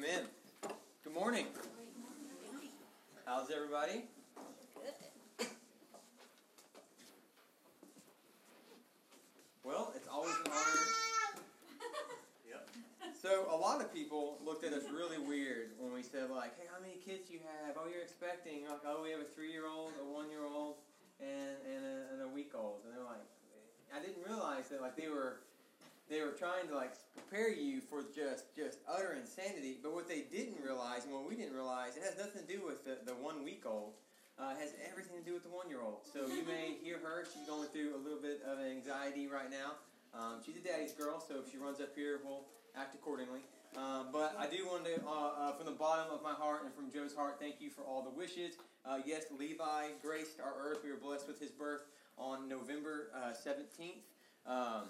Amen. Good morning. How's everybody? Well, it's always an honor. Yep. So a lot of people looked at us really weird when we said like, "Hey, how many kids do you have? Oh, you're expecting? Like, oh, we have a three-year-old, a one-year-old, and and a, and a week-old." And they're like, I didn't realize that like they were they were trying to like prepare you for just just utter insanity. But what they didn't realize, and what we didn't realize, it has nothing to do with the, the one week old. Uh, has everything to do with the one year old. So you may hear her; she's going through a little bit of anxiety right now. Um, she's a daddy's girl, so if she runs up here, we'll act accordingly. Um, but I do want to, uh, uh, from the bottom of my heart and from Joe's heart, thank you for all the wishes. Uh, yes, Levi graced our earth. We were blessed with his birth on November uh, 17th. Um,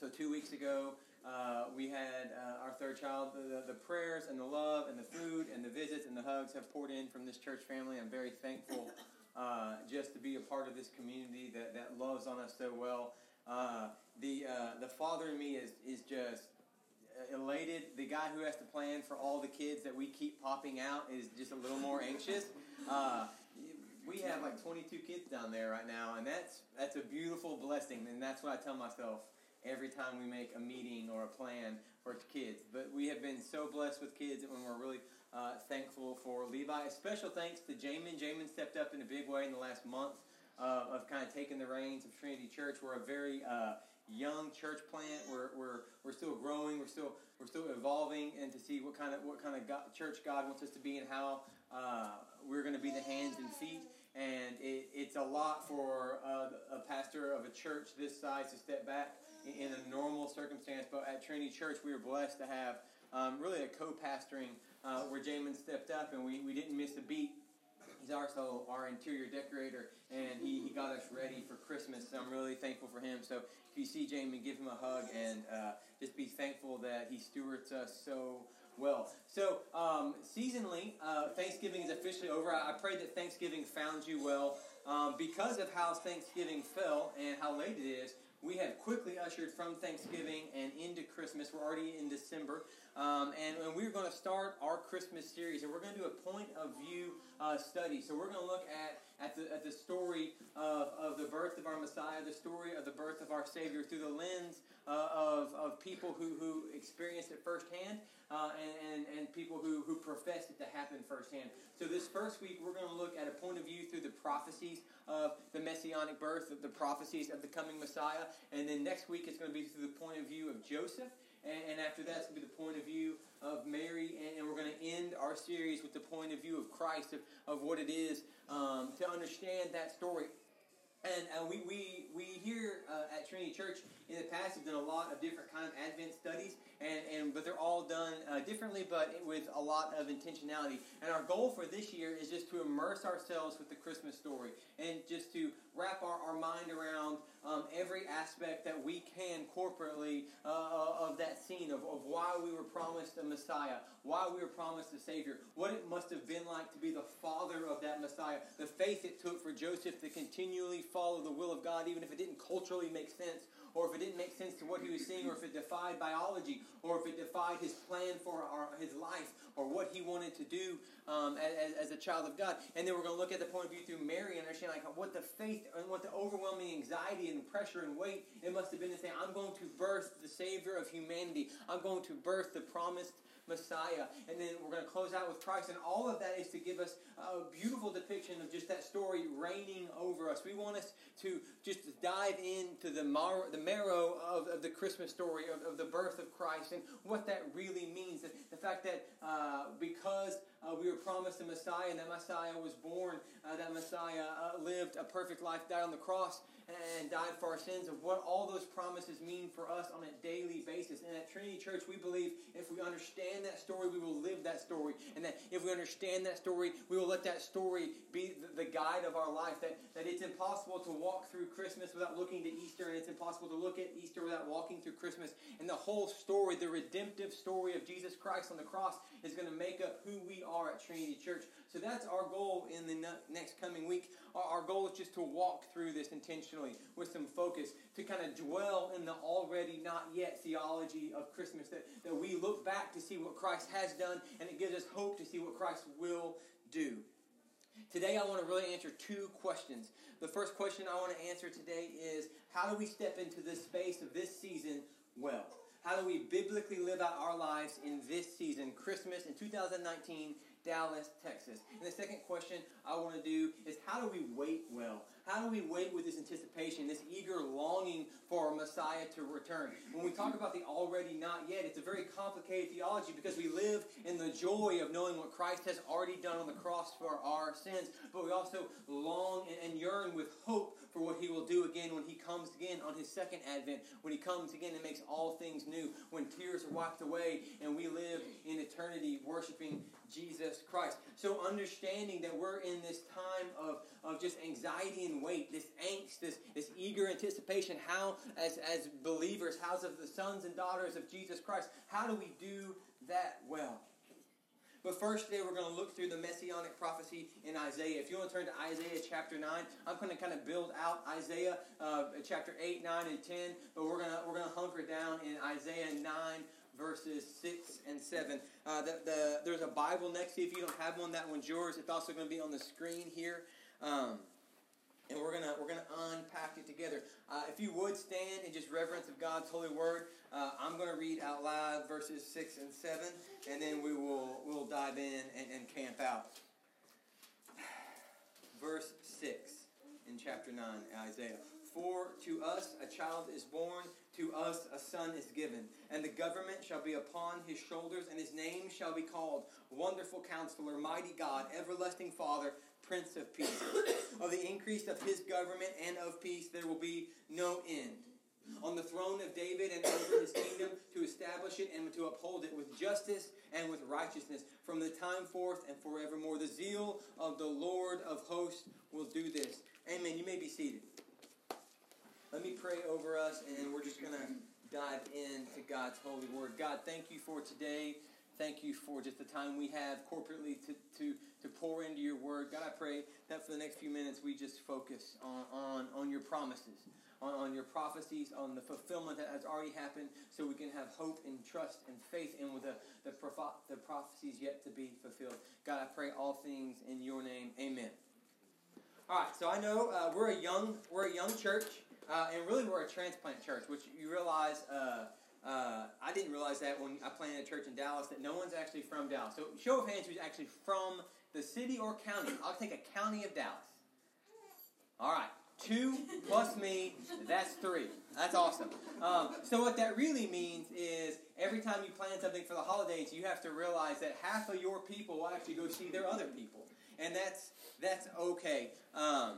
so two weeks ago, uh, we had uh, our third child. The, the, prayers and the love and the food and the visits and the hugs have poured in from this church family. I'm very thankful uh, just to be a part of this community that, that loves on us so well. Uh, the uh, the father in me is is just elated. The guy who has to plan for all the kids that we keep popping out is just a little more anxious. Uh, we have like 22 kids down there right now, and that's that's a beautiful blessing. And that's what I tell myself every time we make a meeting or a plan for kids. But we have been so blessed with kids, and we're really uh, thankful for Levi. A special thanks to Jamin. Jamin stepped up in a big way in the last month uh, of kind of taking the reins of Trinity Church. We're a very uh, young church plant. We're, we're, we're still growing. We're still we're still evolving, and to see what kind of what kind of God, church God wants us to be, and how uh, we're going to be the hands and feet. And it, it's a lot for uh, a pastor of a church this size to step back in, a normal circumstance. But at Trinity Church, we were blessed to have um, really a co-pastoring uh, where Jamin stepped up, and we, we didn't miss a beat He's also our interior decorator, and he, he got us ready for Christmas. So I'm really thankful for him. So if you see Jamin, give him a hug and uh, just be thankful that he stewards us so well. So um, seasonally, uh, Thanksgiving is officially over. I, I pray that Thanksgiving found you well. Um, because of how Thanksgiving fell and how late it is, we have quickly ushered from Thanksgiving and into Christmas. We're already in December. Um, and, and, we're going to start our Christmas series, and we're going to do a point of view uh, study. So we're going to look at, at, the, at the story of, of the birth of our Messiah, the story of the birth of our Savior through the lens uh, of, of people who, who experienced it firsthand uh, and, and, and people who, who professed it to happen firsthand. So this first week, we're going to look at a point of view through the prophecies of the messianic birth, of the prophecies of the coming Messiah. And then next week, it's going to be through the point of view of Joseph. And, and after that's going to be the point of view of Mary. And, and, we're going to end our series with the point of view of Christ, of, of what it is um, to understand that story. And we, we, we here uh, at Trinity Church in the past we've done a lot of different kind of Advent studies, and, and but they're all done uh, differently, but with a lot of intentionality. And our goal for this year is just to immerse ourselves with the Christmas story, and just to wrap our, our mind around um, every aspect that we can corporately uh, uh, of that scene of, of why we were promised a Messiah, why we were promised a Savior, what it must have been like to be the father of that Messiah, the faith it took for Joseph to continually follow the will of God, even if it didn't culturally make sense, or if it didn't make sense to what he was seeing, or if it defied biology, or if it defied his plan for our, his life, or what he wanted to do um, as, as, a child of God. And then we're going to look at the point of view through Mary and understand like what the faith and what the overwhelming anxiety and pressure and weight it must have been to say, I'm going to birth the Savior of humanity. I'm going to birth the promised Messiah. And then we're going to close out with Christ. And all of that is to give us a beautiful depiction of just that story reigning over us. We want us to just dive into the, mar- the marrow of, of the Christmas story, of, of the birth of Christ, and what that really means. The, the fact that uh, because uh, we were promised a Messiah, and that Messiah was born, uh, that Messiah uh, lived a perfect life, died on the cross, and died for our sins, of what all those promises mean for us on a daily basis. And at Trinity Church, we believe if we understand that story, we will live that story. And that if we understand that story, we will let that story be the guide of our life. That, that it's impossible to walk through Christmas without looking to Easter, and it's impossible to look at Easter without walking through Christmas. And the whole story, the redemptive story of Jesus Christ on the cross, is going to make up who we are at Trinity Church. So that's our goal in the next coming week. Our goal is just to walk through this intentionally with some focus, to kind of dwell in the already not yet theology of of Christmas, that, that we look back to see what Christ has done, and it gives us hope to see what Christ will do. Today, I want to really answer two questions. The first question I want to answer today is how do we step into this space of this season well? How do we biblically live out our lives in this season, Christmas in 2019, Dallas, Texas? And the second question I want to do is how do we wait well? How do we wait with this anticipation, this eager longing for a Messiah to return? When we talk about the already not yet, it's a very complicated theology because we live in the joy of knowing what Christ has already done on the cross for our sins, but we also long and yearn with hope for what he will do again when he comes again on his second advent, when he comes again and makes all things new, when tears are wiped away and we live in eternity worshiping Jesus Christ. So understanding that we're in this time of, of just anxiety and wait, this angst, this, this eager anticipation, how as, as believers, how as the sons and daughters of Jesus Christ, how do we do that well? But first, today we're going to look through the messianic prophecy in Isaiah. If you want to turn to Isaiah chapter 9, I'm going to kind of build out Isaiah uh, chapter 8, 9, and 10. But we're going to, we're going to hunker down in Isaiah 9, verses 6 and 7. Uh, the, the, there's a Bible next to you. If you don't have one, that one's yours. It's also going to be on the screen here. Um, and we're gonna we're gonna unpack it together. Uh, if you would stand in just reverence of God's holy word, uh, I'm gonna read out loud verses six and seven, and then we will we'll dive in and, and camp out. Verse six in chapter nine, Isaiah. For to us a child is born, to us a son is given, and the government shall be upon his shoulders, and his name shall be called Wonderful Counselor, Mighty God, Everlasting Father, Prince of Peace. of the increase of his government and of peace there will be no end. On the throne of David and over his kingdom to establish it and to uphold it with justice and with righteousness from the time forth and forevermore. The zeal of the Lord of hosts will do this. Amen. You may be seated. Let me pray over us, and we're just going to dive into God's holy word. God, thank you for today. Thank you for just the time we have corporately to, to, to pour into your word. God, I pray that for the next few minutes we just focus on, on, on your promises, on, on your prophecies, on the fulfillment that has already happened, so we can have hope and trust and faith in with the, the, the prophecies yet to be fulfilled. God, I pray all things in your name. Amen. All right, so I know uh, we're a young we're a young church. Uh, and really, we're a transplant church, which you realize. Uh, uh, I didn't realize that when I planted a church in Dallas that no one's actually from Dallas. So, show of hands who's actually from the city or county. I'll take a county of Dallas. All right, two plus me, that's three. That's awesome. Um, so, what that really means is every time you plan something for the holidays, you have to realize that half of your people will actually go see their other people, and that's that's okay. Um,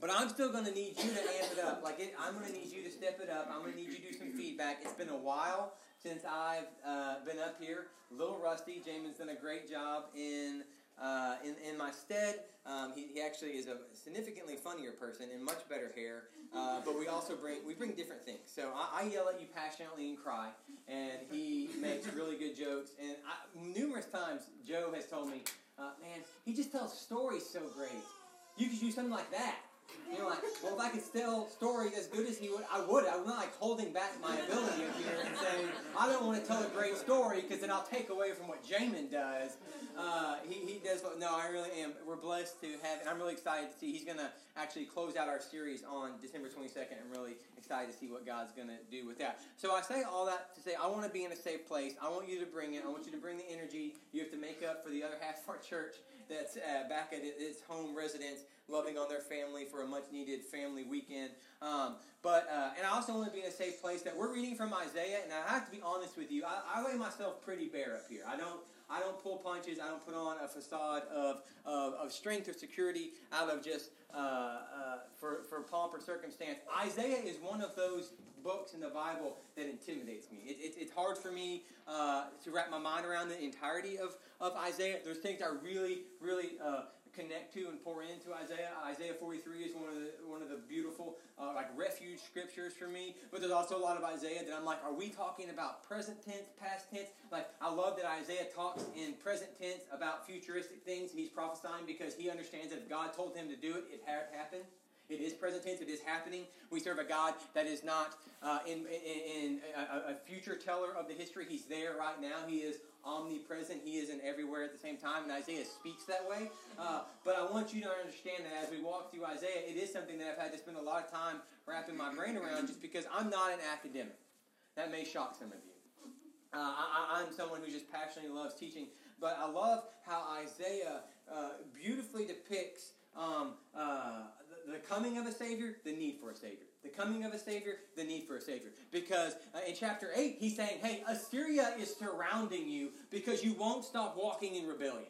but I'm still going to need you to amp it up. Like it, I'm going to need you to step it up. I'm going to need you to do some feedback. It's been a while since I've uh, been up here. A little rusty. Jamin's done a great job in uh, in, in my stead. Um, he, he actually is a significantly funnier person and much better hair. Uh, but we also bring we bring different things. So I, I, yell at you passionately and cry, and he makes really good jokes. And I, numerous times Joe has told me, uh, "Man, he just tells stories so great. You could do something like that." You know, like, well, if I could tell stories as good as he would, I would. I'm not like holding back my ability here and saying I don't want to tell a great story because then I'll take away from what Jamin does. Uh, he, he does. No, I really am. We're blessed to have, and I'm really excited to see. He's going to actually close out our series on December 22nd. I'm really excited to see what God's going to do with that. So I say all that to say I want to be in a safe place. I want you to bring it. I want you to bring the energy. You have to make up for the other half of our church that's uh, back at its home residence, loving on their family for a much needed family weekend. Um, but uh, and I also want to be in a safe place that we're reading from Isaiah, and I have to be honest with you, I, I lay myself pretty bare up here. I don't. I don't pull punches. I don't put on a facade of, of, of strength or security out of just uh, uh, for, for pomp or circumstance. Isaiah is one of those books in the Bible that intimidates me. It, it, it's hard for me uh, to wrap my mind around the entirety of, of Isaiah. There's things I really, really uh, connect to and pour into Isaiah. Isaiah 43 is one of the one of the beautiful uh, like refuge scriptures for me. But there's also a lot of Isaiah that I'm like, are we talking about present tense, past tense? Like I love that Isaiah talks in present tense about futuristic things he's prophesying because he understands that if God told him to do it, it had happened. It is present tense. It is happening. We serve a God that is not uh, in, in, in a, a, future teller of the history. He's there right now. He is omnipresent. He isn't everywhere at the same time. And Isaiah speaks that way. Uh, but I want you to understand that as we walk through Isaiah, it is something that I've had to spend a lot of time wrapping my brain around just because I'm not an academic. That may shock some of you. Uh, I, am someone who just passionately loves teaching, but I love how Isaiah uh, beautifully depicts um, uh, coming of a Savior, the need for a Savior. The coming of a Savior, the need for a Savior. Because uh, in chapter 8, he's saying, hey, Assyria is surrounding you because you won't stop walking in rebellion.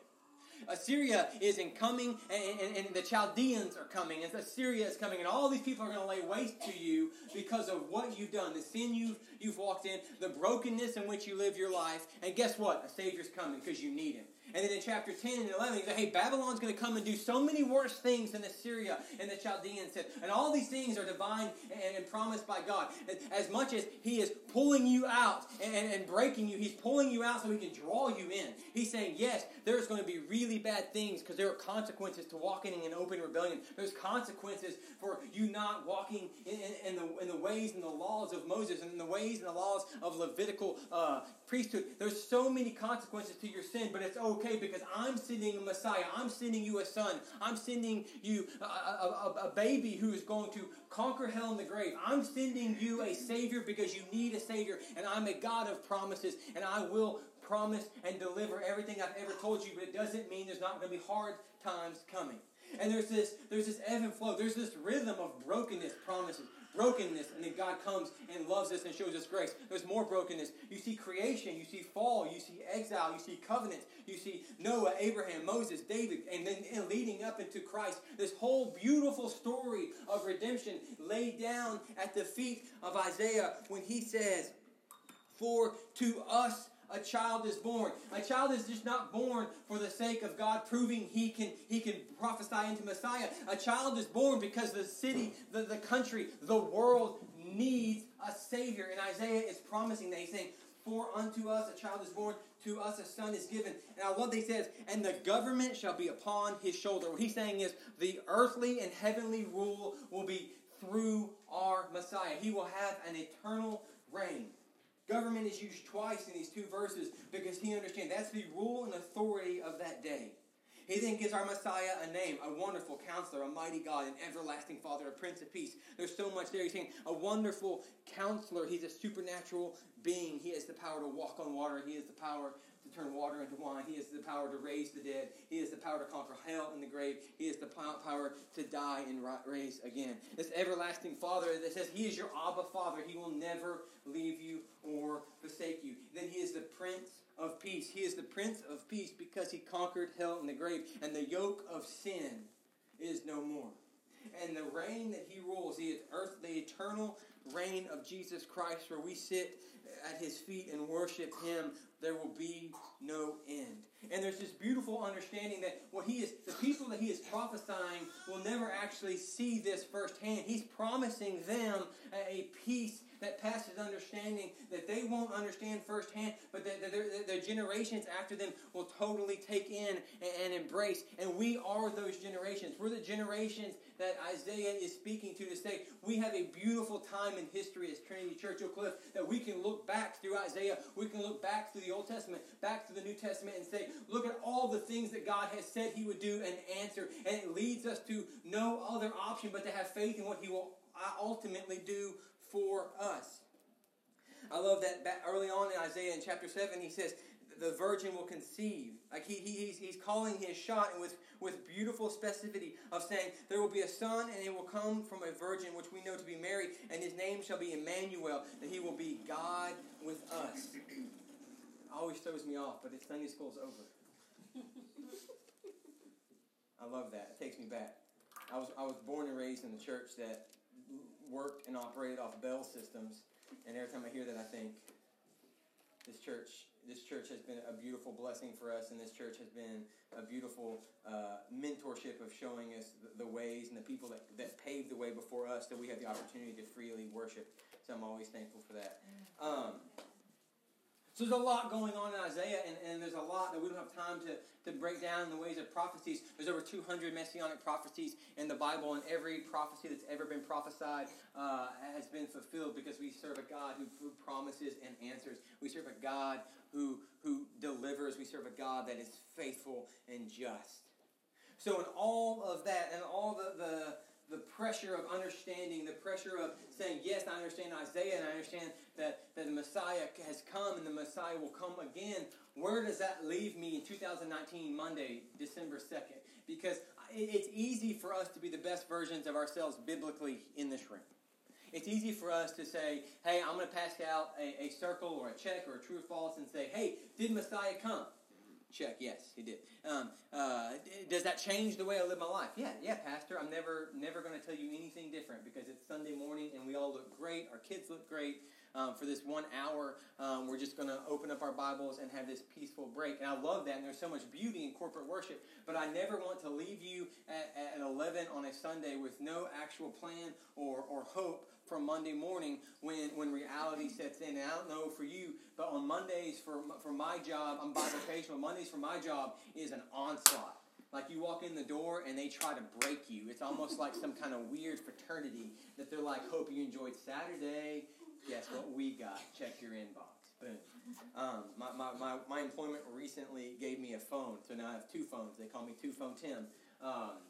Assyria is in coming, and, and, and, the Chaldeans are coming, and Assyria is coming, and all these people are going to lay waste to you because of what you've done, the sin you've, you've walked in, the brokenness in which you live your life. And guess what? A Savior's coming because you need him. And then in chapter 10 and 11, he said, hey, Babylon's going to come and do so many worse things than Assyria and the Chaldeans said. And all these things are divine and, and promised by God. As much as he is pulling you out and, and, breaking you, he's pulling you out so he can draw you in. He's saying, yes, there's going to be really bad things because there are consequences to walking in open rebellion. There's consequences for you not walking in, in, in the, in the ways and the laws of Moses and in the ways and the laws of Levitical uh, priesthood. There's so many consequences to your sin, but it's okay because I'm sending a Messiah. I'm sending you a son. I'm sending you a, a, a, baby who is going to conquer hell and the grave. I'm sending you a Savior because you need a Savior, and I'm a God of promises, and I will promise and deliver everything I've ever told you, but it doesn't mean there's not going to be hard times coming. And there's this, there's this ebb and flow. There's this rhythm of brokenness promises brokenness, and then God comes and loves us and shows us grace. There's more brokenness. You see creation, you see fall, you see exile, you see covenants, you see Noah, Abraham, Moses, David, and then and leading up into Christ. This whole beautiful story of redemption laid down at the feet of Isaiah when he says, For to us a child is born. A child is just not born for the sake of God proving he can he can prophesy into Messiah. A child is born because the city, the, the country, the world needs a Savior. And Isaiah is promising that. He's saying, For unto us a child is born, to us a son is given. And I love that he says, And the government shall be upon his shoulder. What he's saying is the earthly and heavenly rule will be through our Messiah. He will have an eternal reign. Government is used twice in these two verses because he understands that's the rule and authority of that day. He then gives our Messiah a name, a wonderful counselor, a mighty God, an everlasting Father, a Prince of Peace. There's so much there. He's saying a wonderful counselor. He's a supernatural being. He has the power to walk on water. He has the power turn water into wine. He has the power to raise the dead. He has the power to conquer hell and the grave. He has the power to die and raise again. This everlasting Father that says He is your Abba Father. He will never leave you or forsake you. Then He is the Prince of Peace. He is the Prince of Peace because He conquered hell and the grave. And the yoke of sin is no more. And the reign that He rules, the earth, the eternal reign of Jesus Christ, where we sit at His feet and worship Him there will be no end. And there's this beautiful understanding that what he is, the people that he is prophesying will never actually see this firsthand. He's promising them a peace that passes understanding that they won't understand firsthand, but that their, generations after them will totally take in and embrace. And we are those generations. We're the generations that Isaiah is speaking to this day. We have a beautiful time in history as Trinity Church Oak Cliff that we can look back through Isaiah. We can look back through the Old Testament, back through the New Testament, and say, look at all the things that God has said He would do and answer. And it leads us to no other option but to have faith in what He will uh, ultimately do for us. I love that early on in Isaiah in chapter 7, he says, the virgin will conceive. Like he, he, he's, he's calling his shot with, with beautiful specificity of saying, There will be a son, and he will come from a virgin, which we know to be Mary, and his name shall be Emmanuel, and he will be God with us. Always throws me off, but it's Sunday school's over. I love that. It takes me back. I was, I was born and raised in the church that worked and operated off Bell systems, and every time I hear that, I think this church this church has been a beautiful blessing for us, and this church has been a beautiful uh, mentorship of showing us the, ways and the people that, that paved the way before us that we have the opportunity to freely worship. So I'm always thankful for that. So there's a lot going on in Isaiah, and, and there's a lot that we don't have time to, to break down in the ways of prophecies. There's over 200 messianic prophecies in the Bible, and every prophecy that's ever been prophesied uh, has been fulfilled because we serve a God who, who promises and answers. We serve a God who, who delivers. We serve a God that is faithful and just. So in all of that, and all the, the the pressure of understanding, the pressure of saying, yes, I understand Isaiah and I understand that, that the Messiah has come and the Messiah will come again. Where does that leave me in 2019, Monday, December 2nd? Because it's easy for us to be the best versions of ourselves biblically in this room. It's easy for us to say, hey, I'm going to pass out a, a circle or a check or a true or false and say, hey, did Messiah come? Check. Yes, he did. Um, uh, does that change the way I live my life? Yeah, yeah, Pastor. I'm never, never going to tell you anything different because it's Sunday morning and we all look great. Our kids look great. Um, for this one hour, um, we're just going to open up our Bibles and have this peaceful break. And I love that. And there's so much beauty in corporate worship. But I never want to leave you at, at 11 on a Sunday with no actual plan or, or hope from Monday morning when, when reality sets in. And I don't know for you, but on Mondays for, for my job, I'm bivocational. Mondays for my job is an onslaught. Like you walk in the door and they try to break you. It's almost like some kind of weird fraternity that they're like, hope you enjoyed Saturday. Guess what we got? Check your inbox. Boom. Um, my, my, my, my employment recently gave me a phone, so now I have two phones. They call me Two Phone Tim. Um,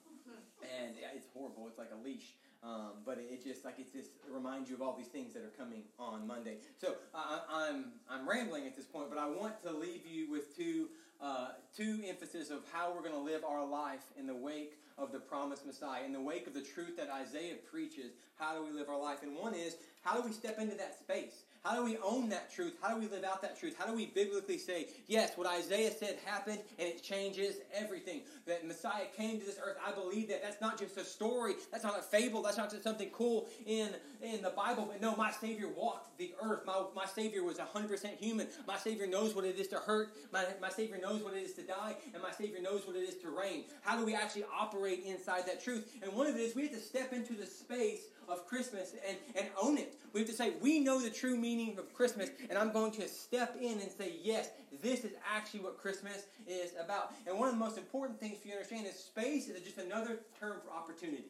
and it's horrible. It's like a leash. Um, but it, just like it's just it reminds you of all these things that are coming on Monday. So uh, I'm I'm rambling at this point, but I want to leave you with two uh, two emphasis of how we're going to live our life in the wake of the promised Messiah, in the wake of the truth that Isaiah preaches. How do we live our life? And one is how do we step into that space? How do we own that truth? How do we live out that truth? How do we biblically say, yes, what Isaiah said happened and it changes everything? That Messiah came to this earth. I believe that. That's not just a story. That's not a fable. That's not just something cool in, in the Bible. But no, my Savior walked the earth. My, my Savior was 100% human. My Savior knows what it is to hurt. My, my Savior knows what it is to die. And my Savior knows what it is to reign. How do we actually operate inside that truth? And one of it is we have to step into the space of Christmas and, and own it. We have to say, we know the true meaning of Christmas, and I'm going to step in and say, yes, this is actually what Christmas is about. And one of the most important things for you to understand is space is just another term for opportunity.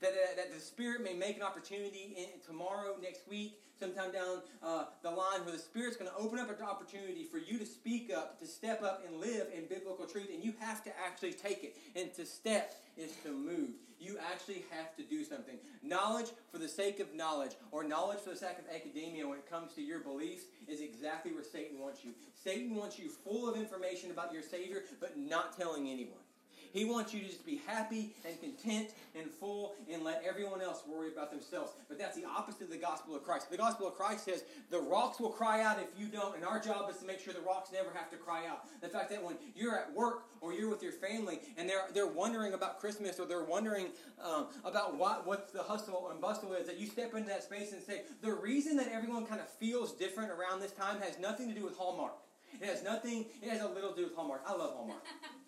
That, that, that the Spirit may make an opportunity in, tomorrow, next week, sometime down uh, the line, where the Spirit's going to open up an opportunity for you to speak up, to step up and live in biblical truth, and you have to actually take it. And to step is to move. You actually have to do something. Knowledge for the sake of knowledge, or knowledge for the sake of academia when it comes to your beliefs, is exactly where Satan wants you. Satan wants you full of information about your Savior, but not telling anyone. He wants you to just be happy and content and full and let everyone else worry about themselves. But that's the opposite of the gospel of Christ. The gospel of Christ says the rocks will cry out if you don't, and our job is to make sure the rocks never have to cry out. The fact that when you're at work or you're with your family and they're, they're wondering about Christmas or they're wondering um, about what, what the hustle and bustle is, that you step into that space and say, the reason that everyone kind of feels different around this time has nothing to do with Hallmark. It has nothing, it has a little to do with Hallmark. I love Hallmark.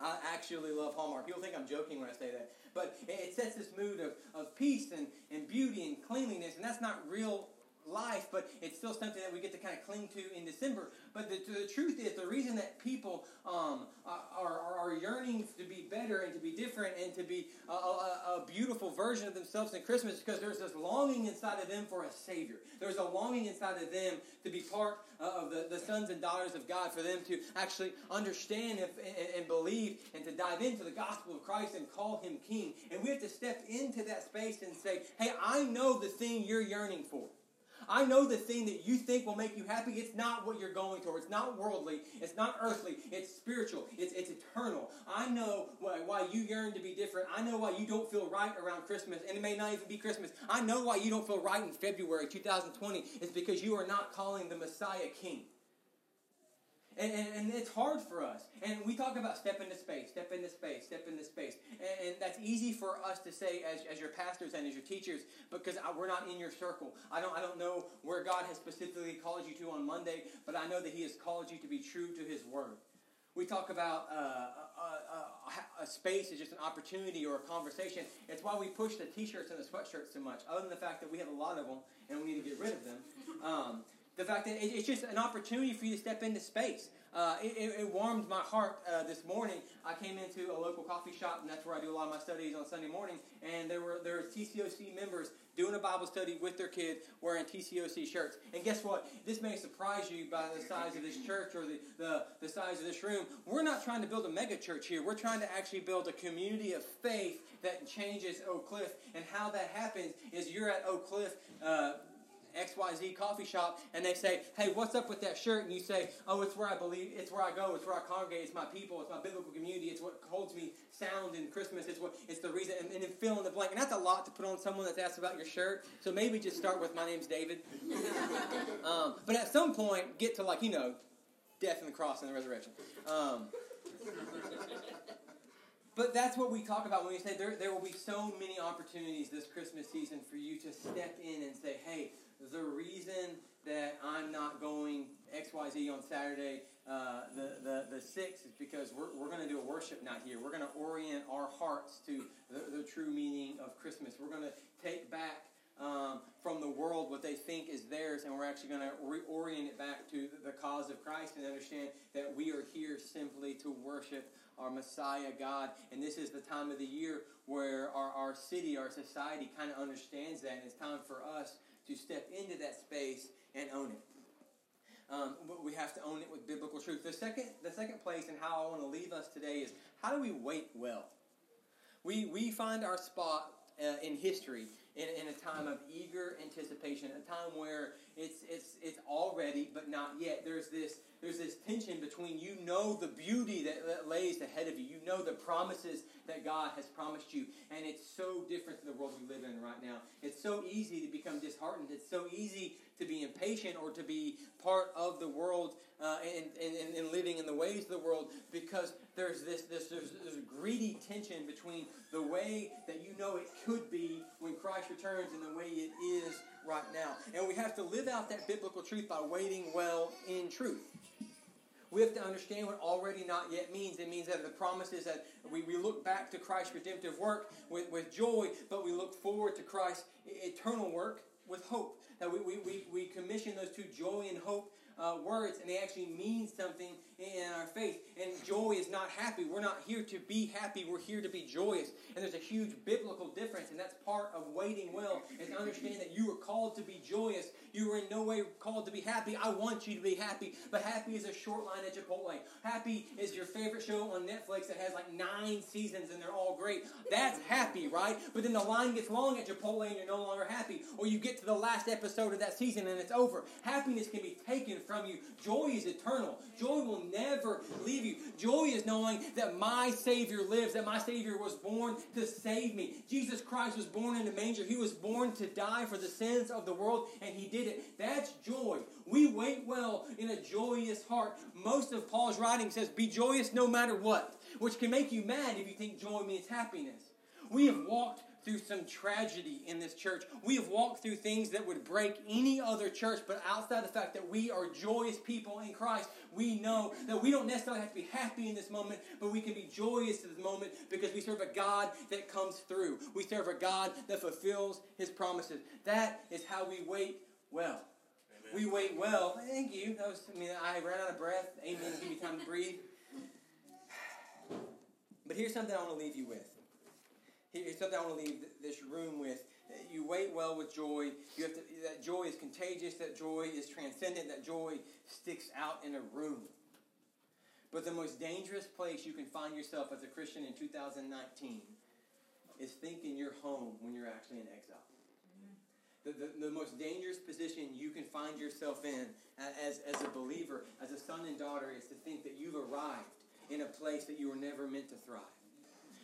I actually love Hallmark. People think I'm joking when I say that. But it sets this mood of, of peace and, and beauty and cleanliness, and that's not real life, but it's still something that we get to kind of cling to in December. But the, the truth is, the reason that people um, are, are, are, yearning to be better and to be different and to be a, a, a, beautiful version of themselves in Christmas is because there's this longing inside of them for a Savior. There's a longing inside of them to be part uh, of the, the sons and daughters of God, for them to actually understand and, and, and believe and to dive into the gospel of Christ and call Him King. And we have to step into that space and say, hey, I know the thing you're yearning for. I know the thing that you think will make you happy, it's not what you're going toward. It's not worldly. It's not earthly. It's spiritual. It's, it's eternal. I know why, why you yearn to be different. I know why you don't feel right around Christmas, and it may not even be Christmas. I know why you don't feel right in February 2020. It's because you are not calling the Messiah King. And, and, and, it's hard for us. And we talk about step into space, step into space, step into space. And, and that's easy for us to say as, as your pastors and as your teachers because we're not in your circle. I don't, I don't know where God has specifically called you to on Monday, but I know that He has called you to be true to His Word. We talk about uh, a, a, a, space is just an opportunity or a conversation. It's why we push the t-shirts and the sweatshirts so much. Other than the fact that we have a lot of them and we need to get rid of them. Um, The fact that it, it's just an opportunity for you to step into space. Uh, it, it, warmed my heart uh, this morning. I came into a local coffee shop, and that's where I do a lot of my studies on Sunday morning. And there were there were TCOC members doing a Bible study with their kid wearing TCOC shirts. And guess what? This may surprise you by the size of this church or the, the, the size of this room. We're not trying to build a mega church here. We're trying to actually build a community of faith that changes Oak Cliff. And how that happens is you're at Oak Cliff. Uh, XYZ coffee shop and they say, Hey, what's up with that shirt? And you say, Oh, it's where I believe, it's where I go, it's where I congregate, it's my people, it's my biblical community, it's what holds me sound in Christmas, it's what it's the reason and, and then fill in the blank. And that's a lot to put on someone that's asked about your shirt. So maybe just start with my name's David. um, but at some point get to like, you know, death and the cross and the resurrection. Um, but that's what we talk about when we say there, there will be so many opportunities this Christmas season for you to step in and say, hey, the reason that I'm not going XYZ on Saturday, uh, the, the, the 6th, is because we're, we're going to do a worship night here. We're going to orient our hearts to the, the true meaning of Christmas. We're going to take back um, from the world what they think is theirs, and we're actually going to reorient it back to the cause of Christ and understand that we are here simply to worship our Messiah God. And this is the time of the year where our, our city, our society kind of understands that, and it's time for us to step into that space and own it. Um, we have to own it with biblical truth. The second, the second place and how I want to leave us today is how do we wait well? We, we find our spot uh, in history in, in a time of eager anticipation, a time where it's, it's, it's all ready but not yet. There's this, there's this tension between you know the beauty that, that lays ahead of you, you know the promises that God has promised you, and it's so different than the world we live in right now. It's so easy to become disheartened. It's so easy to be impatient or to be part of the world uh, and, and, and living in the ways of the world because there's this, this there's, there's greedy tension between the way that you know it could be when Christ returns and the way it is right now. And we have to live out that biblical truth by waiting well in truth. We have to understand what already not yet means. It means that the promise is that we, we look back to Christ's redemptive work with, with joy, but we look forward to Christ's eternal work with hope. That we, we, we, we commission those two joy and hope uh, words and they actually mean something in our faith. And joy is not happy. We're not here to be happy. We're here to be joyous. And there's a huge biblical difference, and that's part of waiting well, is understanding that you were called to be joyous. You were in no way called to be happy. I want you to be happy, but happy is a short line at Chipotle. Happy is your favorite show on Netflix that has like nine seasons and they're all great. That's happy, right? But then the line gets long at Chipotle and you're no longer happy. Or you get to the last episode of that season and it's over. Happiness can be taken from you. Joy is eternal. Joy will never leave you. Joy is knowing that my Savior lives, that my Savior was born to save me. Jesus Christ was born in a manger. He was born to die for the sins of the world, and He did it. That's joy. We wait well in a joyous heart. Most of Paul's writing says, Be joyous no matter what, which can make you mad if you think joy means happiness. We have walked through some tragedy in this church. We have walked through things that would break any other church, but outside the fact that we are joyous people in Christ, we know that we don't necessarily have to be happy in this moment, but we can be joyous in this moment because we serve a God that comes through. We serve a God that fulfills his promises. That is how we wait well. Amen. We wait well. Thank you. That was, I mean, I ran out of breath. Amen. Give me time to breathe. But here's something I want to leave you with. Here's something I want to leave this room with. You wait well with joy. You have to, that joy is contagious. That joy is transcendent. That joy sticks out in a room. But the most dangerous place you can find yourself as a Christian in 2019 is thinking you're home when you're actually in exile. The, the, the, most dangerous position you can find yourself in as, as a believer, as a son and daughter, is to think that you've arrived in a place that you were never meant to thrive.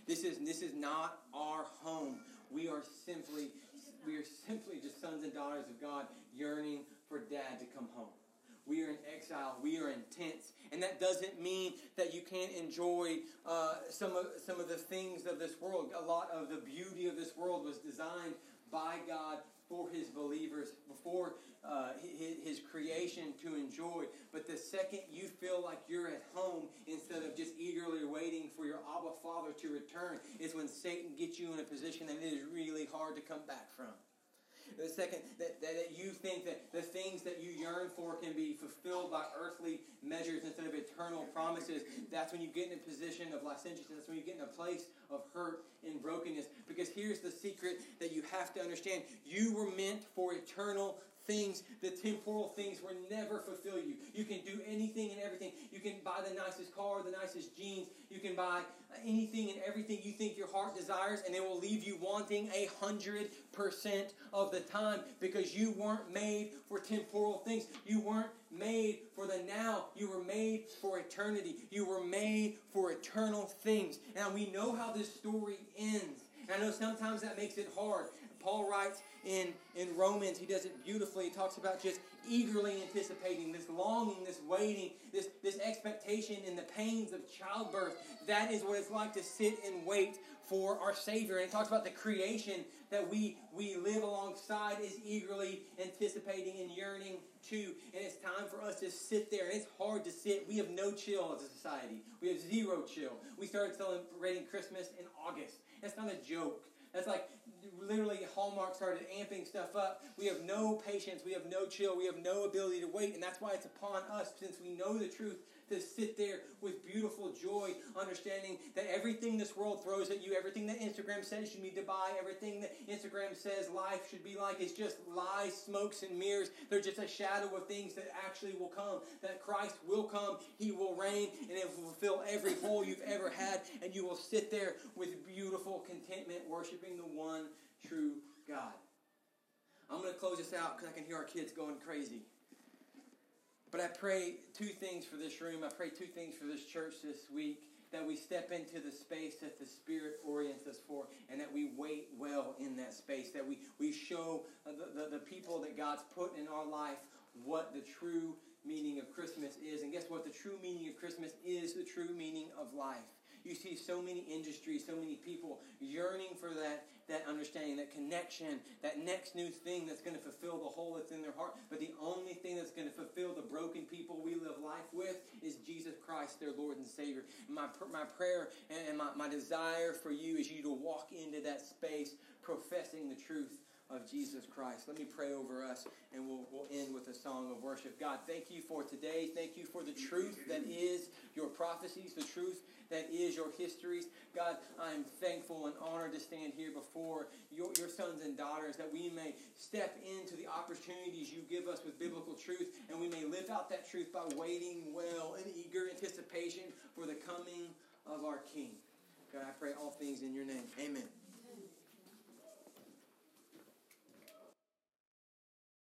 This is, this is not our home. We are simply we are simply just sons and daughters of God yearning for dad to come home. We are in exile. We are in tents. And that doesn't mean that you can't enjoy uh, some, of, some of the things of this world. A lot of the beauty of this world was designed by God for his believers, before uh, his, his, creation to enjoy. But the second you feel like you're at home instead of just eagerly waiting for your Abba Father to return is when Satan gets you in a position that it is really hard to come back from. The second, that, that, you think that the things that you yearn for can be fulfilled by earthly measures instead of eternal promises. That's when you get in a position of licentiousness. That's when you get in a place of hurt and brokenness. Because here's the secret that you have to understand you were meant for eternal things, the temporal things will never fulfill you. You can do anything and everything. You can buy the nicest car, the nicest jeans. You can buy anything and everything you think your heart desires, and it will leave you wanting a hundred percent of the time because you weren't made for temporal things. You weren't made for the now. You were made for eternity. You were made for eternal things. And we know how this story ends. And I know sometimes that makes it hard. Paul writes in, in Romans, he does it beautifully. He talks about just eagerly anticipating, this longing, this waiting, this, this expectation in the pains of childbirth. That is what it's like to sit and wait for our Savior. And he talks about the creation that we, we live alongside is eagerly anticipating and yearning to. And it's time for us to sit there. And it's hard to sit. We have no chill as a society. We have zero chill. We started celebrating Christmas in August. That's not a joke. That's like literally Hallmark started amping stuff up. We have no patience. We have no chill. We have no ability to wait. And that's why it's upon us, since we know the truth, to sit there with beautiful joy, understanding that everything this world throws at you, everything that Instagram says you need to buy, everything that Instagram says life should be like is just lies, smokes, and mirrors. They're just a shadow of things that actually will come. That Christ will come, He will reign, and it will fulfill every hole you've ever had, and you will sit there with beautiful contentment, worshiping the one true God. I'm going to close this out because I can hear our kids going crazy. But I pray two things for this room. I pray two things for this church this week that we step into the space that the Spirit orients us for, and that we wait well in that space, that we, we show uh, the, the, the people that God's put in our life what the true meaning of Christmas is. And guess what? The true meaning of Christmas is the true meaning of life. You see so many industries, so many people yearning for that, that understanding, that connection, that next new thing that's going to fulfill the hole that's in their heart. But the only thing that's going to fulfill the broken people we live life with is Jesus Christ, their Lord and Savior. My, my prayer and my, my desire for you is you to walk into that space professing the truth of Jesus Christ. Let me pray over us and we'll, we'll end with a song of worship. God, thank you for today. Thank you for the truth that is your prophecies, the truth that is your histories. God, I am thankful and honored to stand here before your, your sons and daughters that we may step into the opportunities you give us with biblical truth and we may live out that truth by waiting well in eager anticipation for the coming of our King. God, I pray all things in your name. Amen.